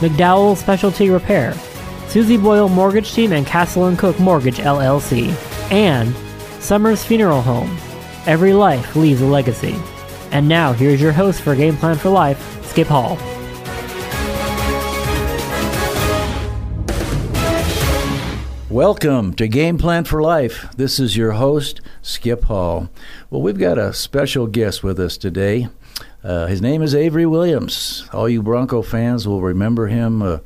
McDowell Specialty Repair, Susie Boyle Mortgage Team and Castle and Cooke Mortgage LLC, and Summers Funeral Home. Every life leaves a legacy. And now here's your host for Game Plan for Life, Skip Hall. Welcome to Game Plan for Life. This is your host, Skip Hall. Well, we've got a special guest with us today. Uh, his name is Avery Williams. All you Bronco fans will remember him uh,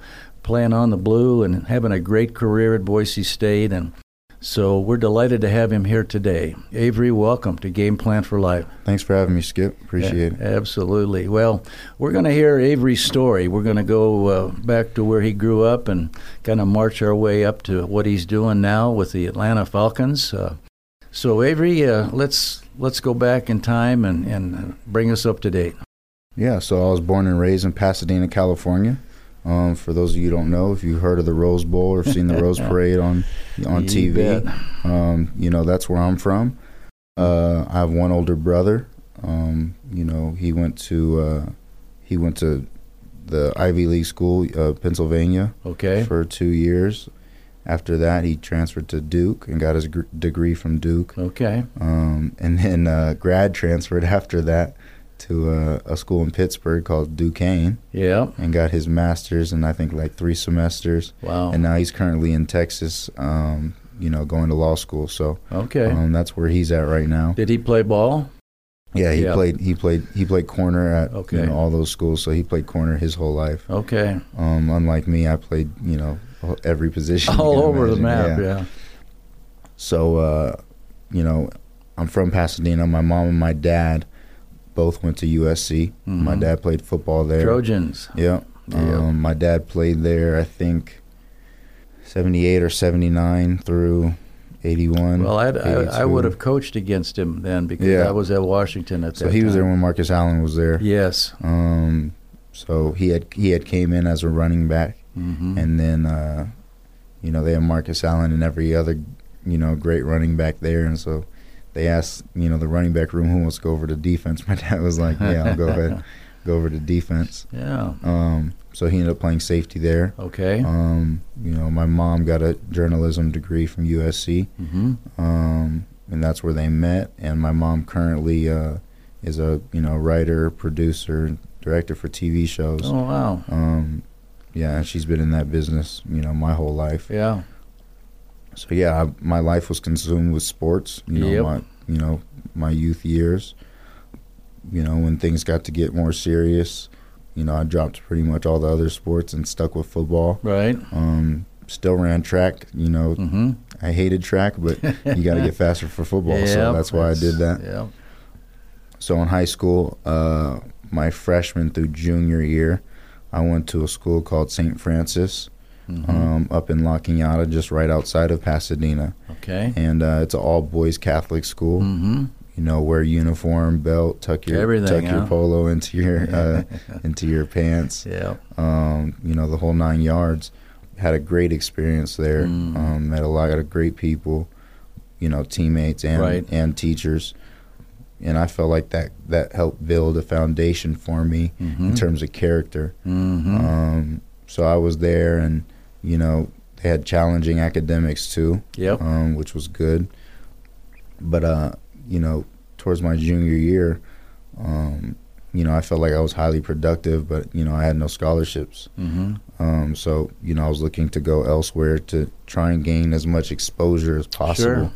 playing on the blue and having a great career at Boise State. And so we're delighted to have him here today. Avery, welcome to Game Plan for Life. Thanks for having me, Skip. Appreciate it. Absolutely. Well, we're going to hear Avery's story. We're going to go uh, back to where he grew up and kind of march our way up to what he's doing now with the Atlanta Falcons. Uh, so, Avery, uh, let's let's go back in time and, and bring us up to date. Yeah, so I was born and raised in Pasadena, California. Um, for those of you who don't know, if you've heard of the Rose Bowl or seen the Rose Parade on on You TV, um, you know that's where I'm from. Uh, I have one older brother. Um, you know, he went to uh, he went to the Ivy League school, uh, Pennsylvania, Okay. for two years. After that, he transferred to Duke and got his gr- degree from Duke. Okay. Um, and then uh, grad transferred after that to uh, a school in Pittsburgh called Duquesne Yeah. and got his master's in I think like three semesters. Wow. And now he's currently in Texas, um, you know, going to law school. So Okay. um, that's where he's at right now. Did he play ball? Yeah, he Yeah. played. He played. He played corner at Okay. you know, all those schools. So he played corner his whole life. Okay. Um, unlike me, I played you know every position. All over the map. Yeah. So, uh, you know, I'm from Pasadena. My mom and my dad both went to USC. My Mhm. dad played football there. Trojans. Yeah. Yeah. Um, my dad played there, I think, 78 or 79 through 81. Well, I'd, I, I would have coached against him then because Yeah. I was at Washington at So that he was there when Marcus Allen was there. Yes. Um, so he had he had came in as a running back, hmm and then uh, you know they have Marcus Allen and every other you know great running back there, and so they asked you know the running back room who wants to go over to defense. My dad was like, yeah, I'll go ahead, go over to defense. Yeah. Um, so he ended up playing safety there. Okay. Um, you know, my mom got a journalism degree from USC, hmm um, and that's where they met. And my mom currently uh, is a you know writer, producer, director for TV shows. Oh wow. Um, yeah, she's been in that business, you know, my whole life. Yeah. So yeah, I, my life was consumed with sports. You know, Yep. my you know my youth years. You know, when things got to get more serious, you know, I dropped pretty much all the other sports and stuck with football. Right. Um, still ran track. You know, Mm-hmm. I hated track, but you got to get faster for football, so that's why I did that. Yeah. So in high school, uh, my freshman through junior year, I went to a school called St. Francis Mhm. um, up in La just right outside of Pasadena. okay. And uh, it's an all boys Catholic school. Mm-hmm. You know, wear uniform, belt, tuck your Everything, tuck your polo into your uh, into your pants. Yeah. Um, you know, the whole nine yards. Had a great experience there. Mm. Um, met a lot of great people. You know, teammates and Right. and teachers. And I felt like that that helped build a foundation for me Mm-hmm. in terms of character. Mm-hmm. Um, so I was there, and you know they had challenging academics too, yep. um, which was good. But uh, you know, towards my junior year, um, you know, I felt like I was highly productive, but you know, I had no scholarships. Mm-hmm. Um, so you know, I was looking to go elsewhere to try and gain as much exposure as possible. Sure.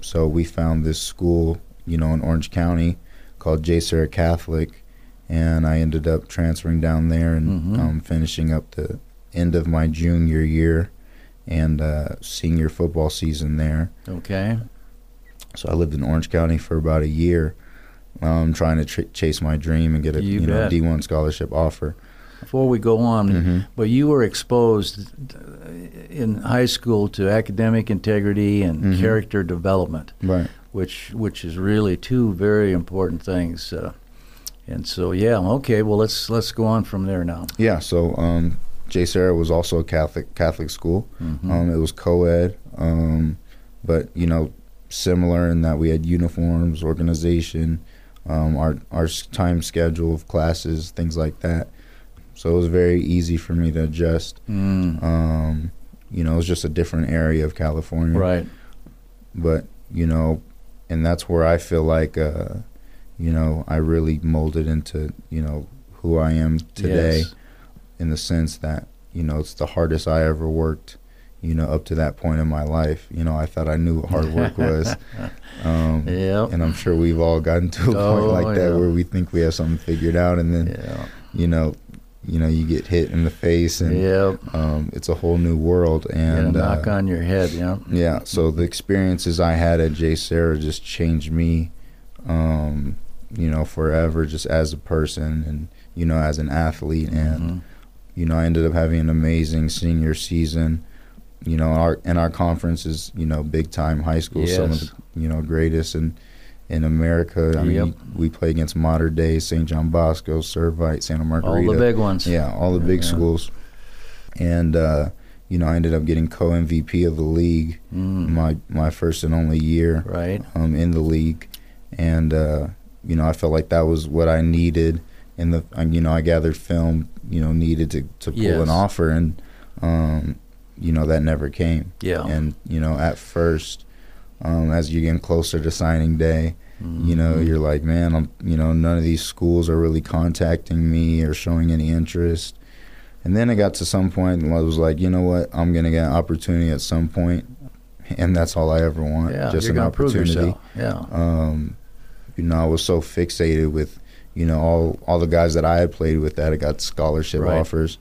So we found this school, you know, in Orange County called JSerra Catholic, and I ended up transferring down there and Mhm. um, finishing up the end of my junior year and uh, senior football season there. Okay. So I lived in Orange County for about a year, um, trying to tr- chase my dream and get a you, you know D one scholarship offer. before we go on, Mhm. but you were exposed uh, in high school to academic integrity and Mhm. character development, Right. Which which is really two very important things. Uh, and so, yeah, okay. Well, let's let's go on from there now. Yeah. So um, JSerra was also a Catholic Catholic school. Mhm. Um, it was co-ed, um, but you know, similar in that we had uniforms, organization, um, our our time schedule of classes, things like that. So it was very easy for me to adjust. Mm, Um, you know, it was just a different area of California. right. But you know, and that's where I feel like, uh, you know, I really molded into you know who I am today Yes. in the sense that you know it's the hardest I ever worked. You know, up to that point in my life, you know, I thought I knew what hard work was, um, Yeah. and I'm sure we've all gotten to a Oh, point like that yeah. where we think we have something figured out, and then Yeah. you know, you know, you get hit in the face, and Yeah. um, it's a whole new world. And And a knock uh, on your head. Yeah. yeah, so the experiences I had at JSerra just changed me, um, you know, forever, just as a person and you know, as an athlete, and Mhm. you know, I ended up having an amazing senior season. You know, our and our conference is you know big time high school, some of the you know greatest in in America. I mean, Yep. you- we play against Mater Dei, St. John Bosco, Servite, Santa Margarita, All the big ones. yeah, all the big Yeah. schools. And uh, you know, I ended up getting co MVP of the league Mm, my my first and only year right. um, in the league, and uh, you know, I felt like that was what I needed. And the you know, I gathered film you know needed to to pull Yes. an offer, and um, you know that never came. Yeah. And you know, at first, um, as you're getting closer to signing day, you know Mhm. you're like man i'm you know none of these schools are really contacting me or showing any interest and then it got to some point and i was like you know what i'm gonna get an opportunity at some point and that's all i ever want yeah, just you're an opportunity. Yeah. um you know i was so fixated with you know all all the guys that i had played with that had got scholarship Right. offers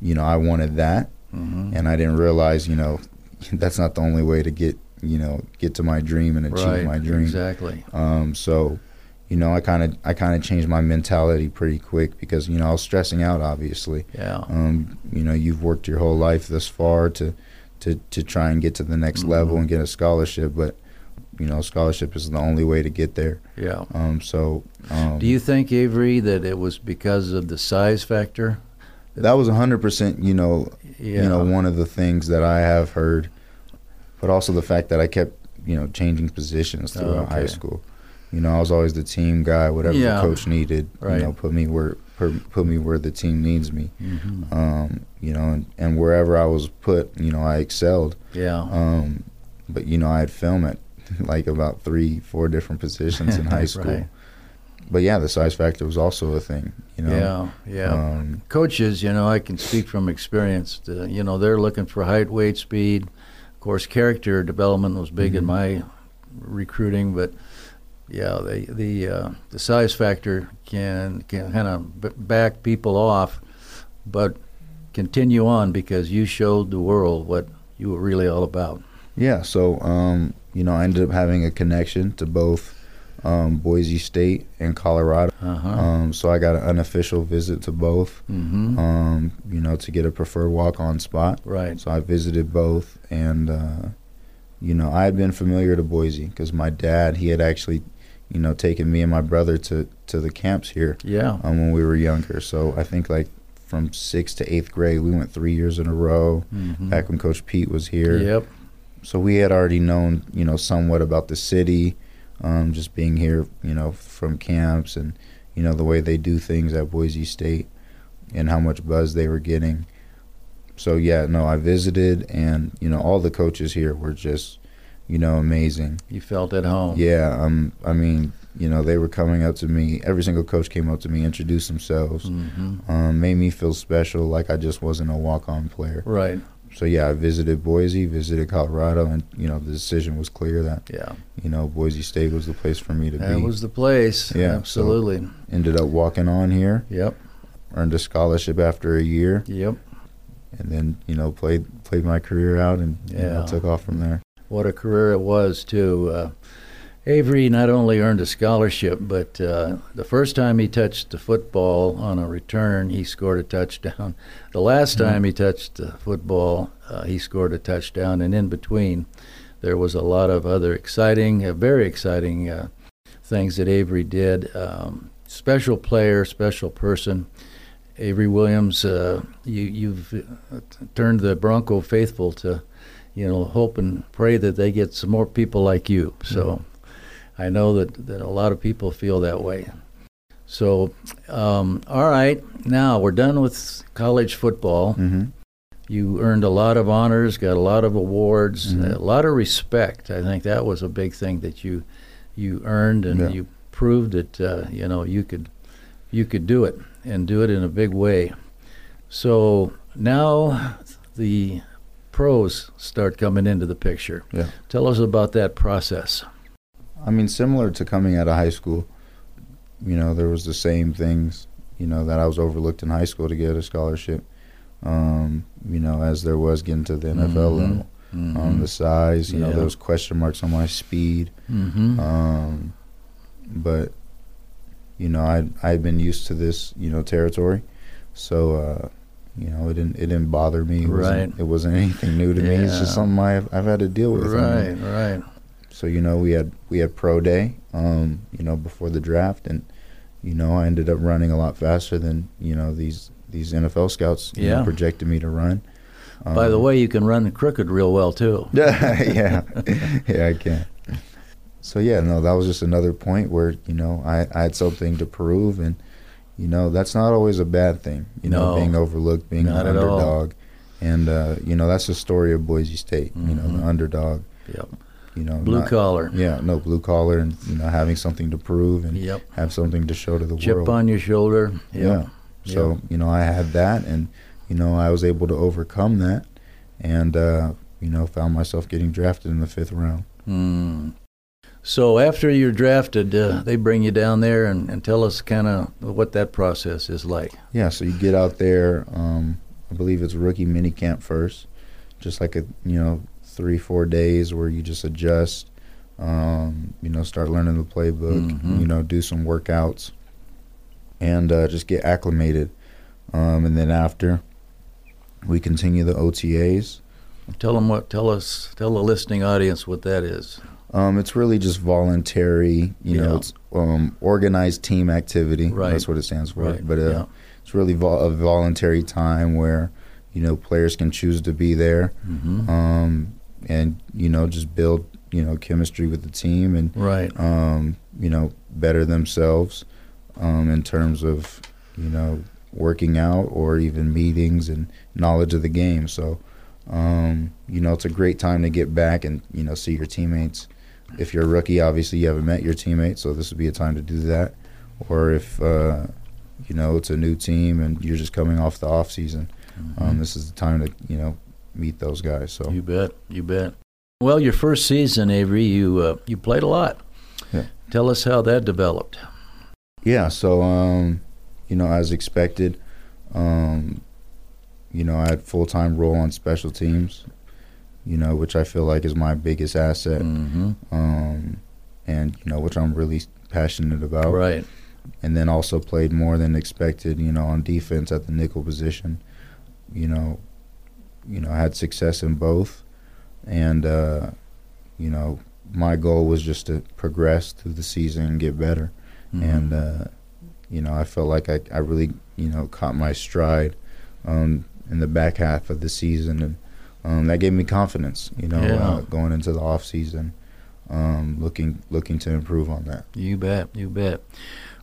you know i wanted that hmm and i didn't realize you know that's not the only way to get you know get to my dream and achieve right. my dream Exactly. um, so, you know, I kind of I kind of changed my mentality pretty quick because you know I was stressing out. Obviously, Yeah. um, you know, you've worked your whole life thus far to to to try and get to the next Mhm. level and get a scholarship, but you know, scholarship is the only way to get there. yeah. Um, so, um, Do you think Avery that it was because of the size factor? that was hundred percent. You know, Yeah. you know, one of the things that I have heard, but also the fact that I kept you know changing positions throughout high Okay. school. You know, I was always the team guy. Whatever Yeah. the coach needed, Right. you know, put me where per- put me where the team needs me. Mhm. Um, you know, and, and wherever I was put, you know, I excelled. Yeah. Um, but you know, I had film at like about three, four different positions in high school. Right. But yeah, the size factor was also a thing. You know. yeah. Yeah. Um, Coaches, you know, I can speak from experience. uh, you know, they're looking for height, weight, speed. Of course, character development was big in Mhm. my recruiting, but yeah, the the uh, the size factor can can kind of back people off, but continue on because you showed the world what you were really all about. Yeah, so um, you know, I ended up having a connection to both um, Boise State and Colorado. Uh-huh. Um, so I got an unofficial visit to both. hmm Um, you know, to get a preferred walk-on spot. right. So I visited both, and uh, you know, I had been familiar to Boise because my dad he had actually, you know, taken me and my brother to to the camps here Yeah. um, when we were younger. So I think like from sixth to eighth grade, we went three years in a row. Mhm. Back when Coach Pete was here, Yep. so we had already known, you know, somewhat about the city, um, just being here, you know, from camps and, you know, the way they do things at Boise State and how much buzz they were getting. So yeah, no, I visited and, you know, all the coaches here were just, you know, amazing. You felt at home. Yeah, um, I mean, you know, they were coming up to me. Every single coach came up to me, introduced themselves, hmm um, made me feel special, like I just wasn't a walk-on player. Right. So yeah, I visited Boise, visited Colorado, and you know the decision was clear that Yeah. you know Boise State was the place for me to That be. That was the place. Yeah, so- Absolutely. Ended up walking on here, Yep. earned a scholarship after a year, Yep. and then you know played played my career out and you know, Yeah. took off from there. What a career it was too. Uh, Avery not only earned a scholarship, but uh, the first time he touched the football on a return, he scored a touchdown. The last Mm-hmm. time he touched the football, uh, he scored a touchdown. And in between, there was a lot of other exciting, uh, very exciting uh, things that Avery did. Um, special player, special person. Avery Williams, uh, you, you've uh, turned the Bronco faithful to, you know, hope and pray that they get some more people like you. So I know that, that a lot of people feel that way. So, um, all right, now we're done with college football. hmm You earned a lot of honors, got a lot of awards, Mhm. a lot of respect. I think that was a big thing that you you earned, and Yeah. you proved that uh, you know you could you could do it and do it in a big way. So now the pros start coming into the picture. Yeah. Tell us about that process. I mean, similar to coming out of high school, you know, there was the same things, you know, that I was overlooked in high school to get a scholarship, um, you know, as there was getting to the NFL Mhm. level. Um, the size, you know, Yeah. there was question marks on my speed. mm-hmm. Um, but, you know, I I'd been used to this, you know, territory. So, uh, you know, it didn't it didn't bother me. It wasn't- Right. It wasn't anything new to me. It's just something I've, I've had to deal with. right, And, right. So you know we had we had pro day um you know before the draft and you know I ended up running a lot faster than you know these these NFL scouts you know, projected me to run By the Um, way, you can run crooked real well too. yeah yeah yeah I can so yeah no that was just another point where you know I, I had something to prove and you know that's not always a bad thing you know No. being overlooked being an underdog and uh, you know that's the story of Boise State you know Mhm. the underdog Yep. You know Blue not- collar. Yeah, no blue collar, and you know having something to prove and Yep. have something to show to the Chip world. Chip on your shoulder. Yep. Yeah. So you know I had that, and you know I was able to overcome that, and uh, you know found myself getting drafted in the fifth round. Hmm. So after you're drafted, uh, they bring you down there and, and tell us kind of what that process is like. Yeah, so you get out there. Um, I believe it's rookie mini camp first, just like a you know three four days where you just adjust. Um, you know, start learning the playbook. Mhm. You know, do some workouts, and uh, just get acclimated. Um, and then after, we continue the OTAs. Tell them what. Tell us. Tell the listening audience what that is. Um, it's really just voluntary. You Yeah. know, it's um, organized team activity. Right. That's what it stands for. Right. But uh, yeah. it's really vol- a voluntary time where you know players can choose to be there hmm um, and you know just build you know chemistry with the team and right. um, you know better themselves um, in terms of you know working out or even meetings and knowledge of the game. So um, you know it's a great time to get back and you know see your teammates. If you're a rookie, obviously you haven't met your teammates, so this would be a time to do that. Or if uh, you know it's a new team and you're just coming off the off season, um, this is the time to you know meet those guys. So You bet. You bet. Well, your first season, Avery, you uh, you played a lot. Yeah. Tell us how that developed. Yeah, so um, you know, as expected, um, you know, I had full time role on special teams, you know, which I feel like is my biggest asset, hmm um, and you know, which I'm really passionate about. Right. And then also played more than expected, you know, on defense at the nickel position. You know, you know, I had success in both, and uh, you know, my goal was just to progress through the season and get better Mhm. and uh, you know I felt like I, I really you know caught my stride um, in the back half of the season and um, that gave me confidence you know Yeah. uh, going into the off season um, looking looking to improve on that You bet, you bet.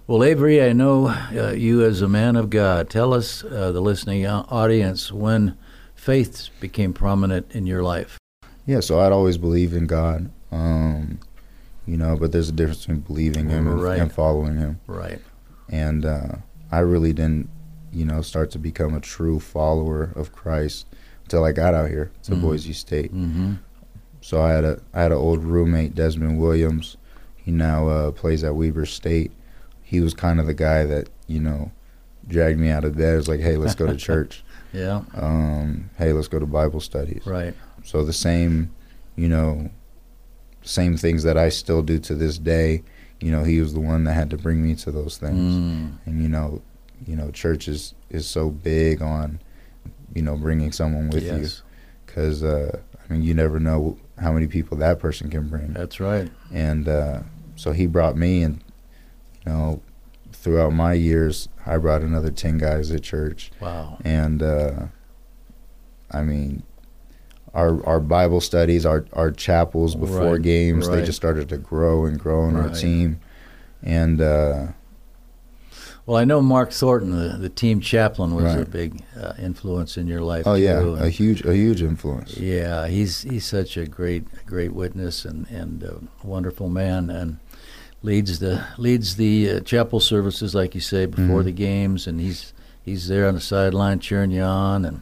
Well, Avery, I know uh, you as a man of God. Tell us, uh, the listening audience, when faith became prominent in your life. yeah so I'd always believe in God um, you know but there's a difference between believing him and, Right. and following him Right. and uh, I really didn't, you know, start to become a true follower of Christ until I got out here to Mhm. Boise State. Mm-hmm. So I had a I had an old roommate, Desmond Williams. He now uh, plays at Weber State. He was kind of the guy that you know dragged me out of bed. It was like, hey, let's go to church. Yeah. Um, hey, let's go to Bible studies. Right. So the same, you know, same things that I still do to this day. You know, he was the one that had to bring me to those things. Mm. And you know, you know, church is is so big on, you know, bringing someone with you because uh, I mean, you never know how many people that person can bring. that's right. And uh, so he brought me, and you know, throughout my years, I brought another ten guys at church, Wow. and uh, I mean, our our Bible studies, our our chapels before Right, games, they just started to grow and grow in our team, and uh, Well, I know Mark Thornton, the, the team chaplain, was a big uh, influence in your life. oh too, yeah, and- a huge a huge influence. Yeah, he's he's such a great great witness and and a wonderful man and leads the leads the uh, chapel services like you say before Mhm. the games and he's he's there on the sideline cheering you on and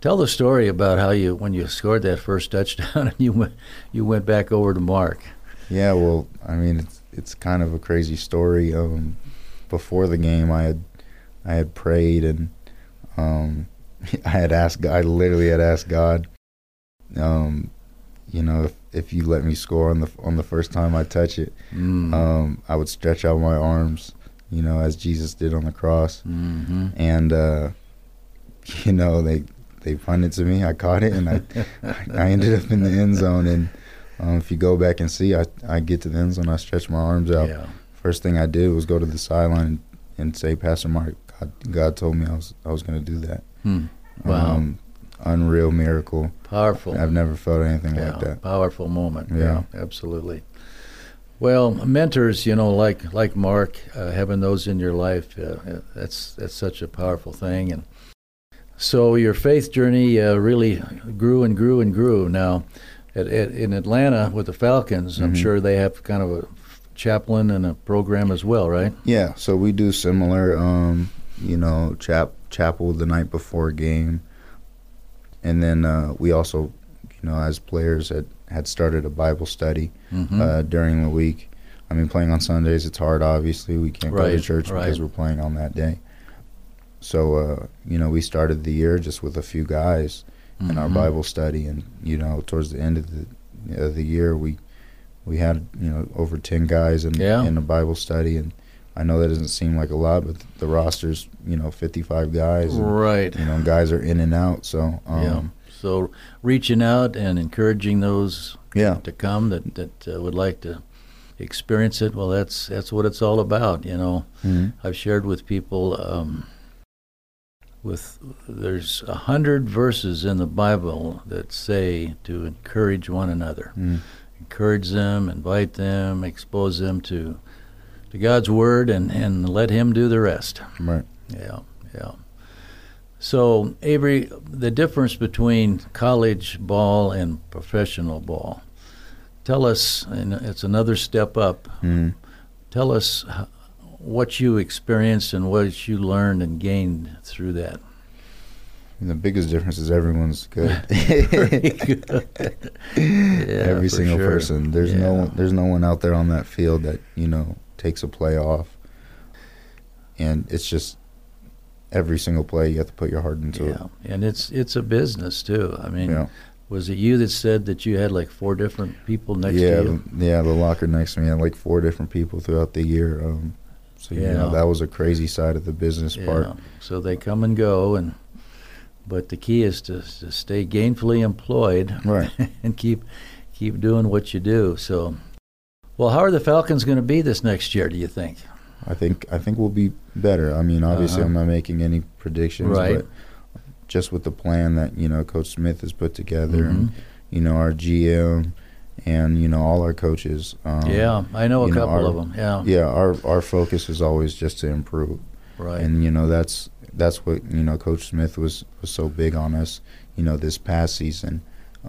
tell the story about how you when you scored that first touchdown and you went you went back over to Mark. Yeah, well, I mean, it's it's kind of a crazy story. Um, before the game, I had I had prayed and um, I had asked. I literally had asked God, um, you know, if if you let me score on the on the first time I touch it, Mm. um, I would stretch out my arms, you know, as Jesus did on the cross. hmm And uh, you know, they they punted to me. I caught it, and I I ended up in the end zone. And um, if you go back and see, I I get to the end zone, I stretch my arms out. Yeah. First thing I did was go to the sideline and, and say, Pastor Mark, God, God told me I was I was going to do that. Hmm. Wow. Um, unreal miracle. Powerful. I've never felt anything yeah, like that. Powerful moment. Yeah. absolutely. Well, mentors, you know, like like Mark, uh, having those in your life, uh, that's that's such a powerful thing. And so your faith journey uh, really grew and grew and grew. Now, at, at, in Atlanta with the Falcons, I'm Mhm. sure they have kind of a chaplain and a program as well, right? Yeah, so we do similar, um, you know, chap chapel the night before game, and then uh, we also, you know, as players had had started a Bible study Mm-hmm. uh, during the week. I mean, playing on Sundays it's hard. Obviously, we can't go to church right. because we're playing on that day. So, uh, you know, we started the year just with a few guys in our Mhm. Bible study, and you know, towards the end of the of the year, we we had you know over ten guys in Yeah. in a Bible study, and I know that doesn't seem like a lot, but the roster's you know fifty five guys, and, Right. you know, guys are in and out. So, um, yeah. So reaching out and encouraging those yeah, to come that that uh, would like to experience it. Well, that's that's what it's all about. You know, Mhm. I've shared with people. Um, with there's a hundred verses in the Bible that say to encourage one another, Mhm. encourage them, invite them, expose them to to God's word, and and let Him do the rest. right. Yeah, yeah. So, Avery, the difference between college ball and professional ball. Tell us, and it's another step up. Mhm. Tell us what you experienced and what you learned and gained through that. And the biggest difference is everyone's good. Good. Yeah, Every single sure. person. There's no Yeah. one, there's no one out there on that field that you know takes a play off, and it's just every single play you have to put your heart into Yeah, and it's it's a business too. I mean, Yeah, was it you that said that you had like four different people next yeah, to you? yeah. The locker next to me had like four different people throughout the year. Um, so you Yeah. know that was a crazy side of the business part. So they come and go, and but the key is to, to stay gainfully employed Right. and keep keep doing what you do. So, well, how are the Falcons going to be this next year? Do you think? I think I think we'll be better. I mean, obviously, Uh-huh. I'm not making any predictions, Right. but just with the plan that you know Coach Smith has put together, Mhm. and you know our GM, and you know all our coaches. Um, yeah, I know a you know, couple our- of them. Yeah, yeah. Our our focus is always just to improve, right. and you know that's that's what you know Coach Smith was was so big on us. You know this past season,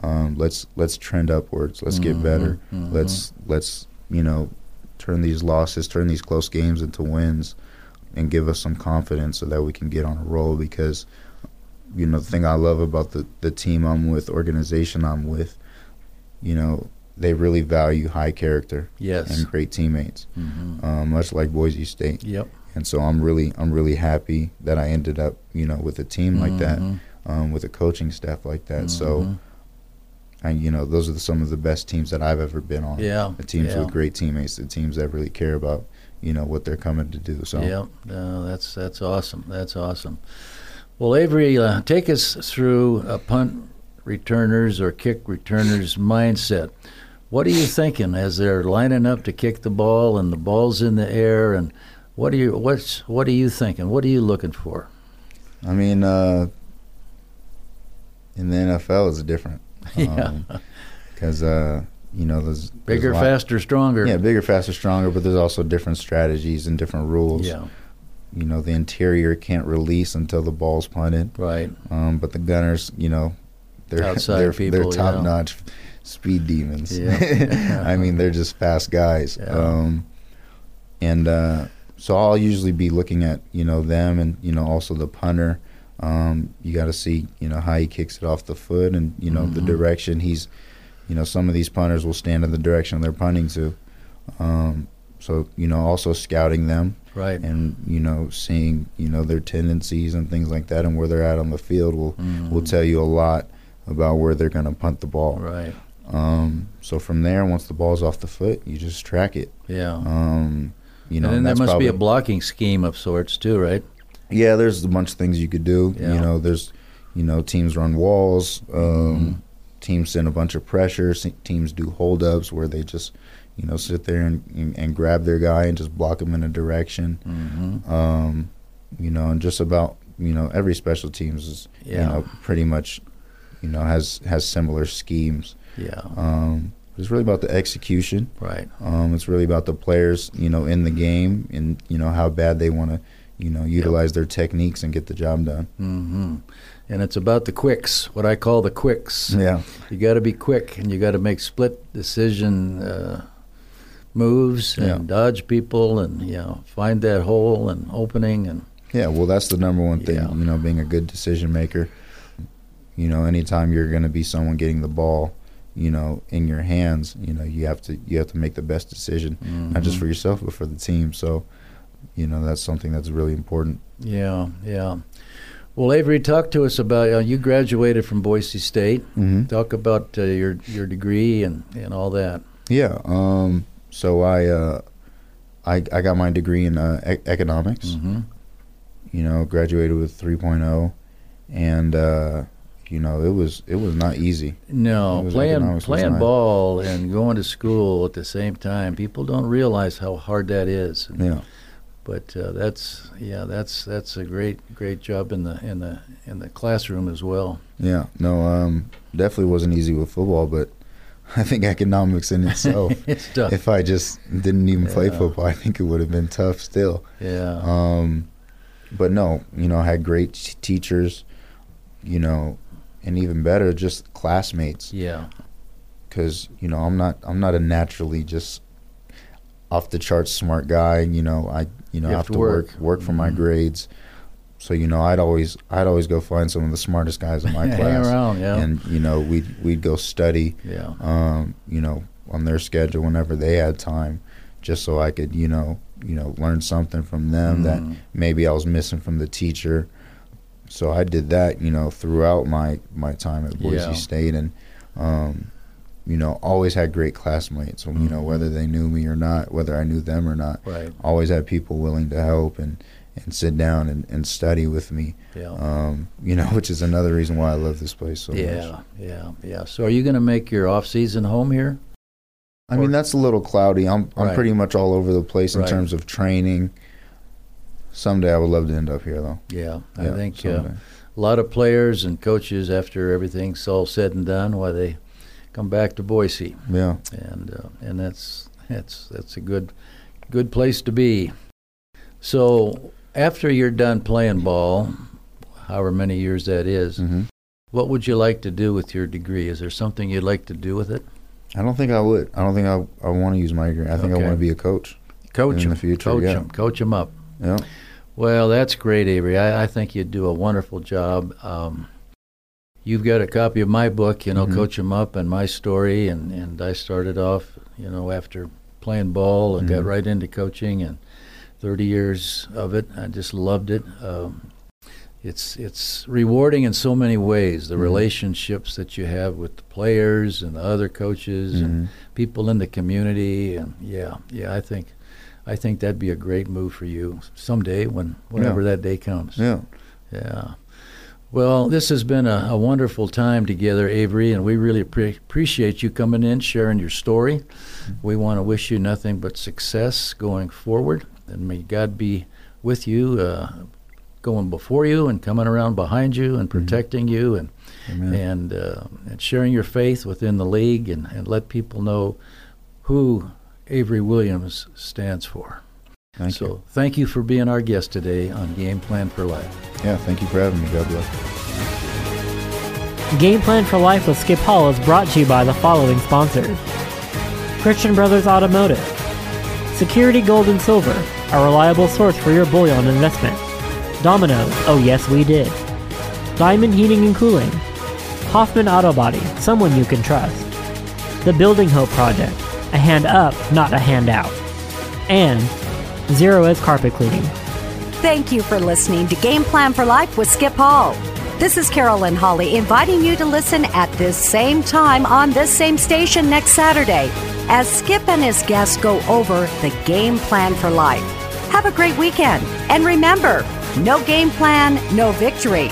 um, let's let's trend upwards. Let's get Mhm, better. mhm. Let's let's you know turn these losses, turn these close games into wins, and give us some confidence so that we can get on a roll. Because you know the thing I love about the the team I'm with, organization I'm with, you know they really value high character yes. and great teammates, hmm um, much like Boise State. Yep. And so I'm really I'm really happy that I ended up you know with a team like that, Mhm. um, with a coaching staff like that. So Mhm. And you know those are the, some of the best teams that I've ever been on. Yeah, the teams yeah. with great teammates, the teams that really care about you know what they're coming to do. So yeah, no, that's that's awesome. That's awesome. Well, Avery, uh, take us through a punt returners or kick returners mindset. What are you thinking as they're lining up to kick the ball and the ball's in the air and what are you what's what are you thinking? What are you looking for? I mean, uh, in the NFL, it's different. Yeah. Because uh, you know, there's Bigger, there's faster, stronger. Yeah, bigger, faster, stronger. But there's also different strategies and different rules. Yeah, You know, the interior can't release until the ball's punted. right. Um, but the gunners, you know, they're Outside they're, people, they're yeah. top notch speed demons. Yeah. I mean, they're just fast guys. Yeah. Um, and uh, so I'll usually be looking at you know them and you know also the punter. Um, you got to see you know how he kicks it off the foot and you know the Mhm. direction he's. You know, some of these punters will stand in the direction they're punting to. Um, so you know, also scouting them Right. and you know seeing you know their tendencies and things like that and where they're at on the field will Mhm. will tell you a lot about where they're going to punt the ball. Right. Um, so from there, once the ball's off the foot, you just track it. Yeah. Um, you know, and then and there must be a blocking scheme of sorts too, right? Yeah. There's a bunch of things you could do. Yeah. You know, there's you know teams run walls. Um, Mhm. Teams send a bunch of pressure. Teams do holdups where they just you know sit there and, and, and grab their guy and just block him in a direction. Mm-hmm. um, you know, and just about you know every special teams is Yeah. you know pretty much you know has has similar schemes. Yeah. Um, it's really about the execution. Right. Um, it's really about the players you know in the game and you know how bad they want to you know utilize their techniques and get the job done. hmm And it's about the quicks, what I call the quicks. Yeah, You got to be quick, and you got to make split decision uh, moves and Yeah. dodge people, and you know find that hole and opening, and yeah. Well, that's the number one thing. Yeah. You know, being a good decision maker. You know, anytime you're going to be someone getting the ball, you know, in your hands, you know, you have to you have to make the best decision. not just Mhm. for yourself but for the team. So, you know, that's something that's really important. yeah, yeah. Well, Avery, talk to us about uh, you graduated from Boise State. Mm-hmm. Talk about uh, your your degree and, and all that. Yeah. Um. So I uh, I I got my degree in uh, e- economics. hmm You know, graduated with 3.0, and uh, you know, it was it was not easy. No, playing playing ball and going to school at the same time. People don't realize how hard that is. Yeah. But uh, that's yeah, that's that's a great great job in the in the in the classroom as well. Yeah. No. Um. Definitely wasn't easy with football, but I think economics in itself. it's tough. if I just didn't even play football, I think it would have been tough still. yeah. Um, but no, you know, I had great t- teachers, you know, and even better, just classmates. yeah. Because you know, I'm not, I'm not a naturally just off the charts smart guy. You know, I, you know, You I have have to work, work. work for my Mhm. grades. So you know, I'd always, I'd always go find some of the smartest guys in my Hang class, around, yeah. and you know, we'd, we'd go study, yeah. um, you know, on their schedule whenever they had time, just so I could, you know, you know, learn something from them that Mhm. maybe I was missing from the teacher. So I did that, you know, throughout my my time at Boise Yeah. State, and um, you know, always had great classmates. So, you know, Mhm. whether they knew me or not, whether I knew them or not, Right. always had people willing to help and and sit down and, and study with me. Yeah. Um, you know, which is another reason why I love this place so much. yeah. Yeah. Yeah. So are you going to make your off season home here? I mean, that's a little cloudy. I'm I'm Right. pretty much all over the place in Right. terms of training. Someday I would love to end up here, though. Yeah. I Yeah, think uh, a lot of players and coaches after everything's all said and done, why they come back to Boise. yeah. and uh, and that's that's that's a good good place to be. So after you're done playing ball, however many years that is, hmm what would you like to do with your degree? Is there something you'd like to do with it? I don't think I would. I don't think I I want to use my degree. I think I want to be a coach. Coach In the future, coach yeah. them, coach them up. Yeah. Well, that's great, Avery. I, I think you'd do a wonderful job. Um, you've got a copy of my book, you know, Mhm. Coach 'em Up, and my story. And, and I started off, you know, after playing ball and got Mhm. right into coaching, and 30 years of it. I just loved it. Um, it's it's rewarding in so many ways. The Mhm. relationships that you have with the players and the other coaches and Mhm. people in the community, and yeah, yeah, I think I think that'd be a great move for you someday when whenever Yeah. that day comes. Yeah. Yeah. Well, this has been a, a wonderful time together, Avery, and we really pre- appreciate you coming in, sharing your story. We want to wish you nothing but success going forward, and may God be with you, uh, going before you and coming around behind you and protecting you, and Amen. and uh, and sharing your faith within the league, and, and let people know who Avery Williams stands for. Thank so, you. thank you for being our guest today on Game Plan for Life. Yeah, thank you for having me. God bless. Game Plan for Life with Skip Hall is brought to you by the following sponsors Christian Brothers Automotive, Security Gold and Silver, a reliable source for your bullion investment. Domino's, oh yes, we did. Diamond Heating and Cooling, Hoffman Auto Body, someone you can trust. The Building Hope Project, a hand up, not a handout. And Zerorez Carpet Cleaning. Thank you for listening to Game Plan for Life with Skip Hall. This is Carolyn Holly inviting you to listen at this same time on this same station next Saturday as Skip and his guests go over the game plan for life. Have a great weekend. And remember, no game plan, no victory.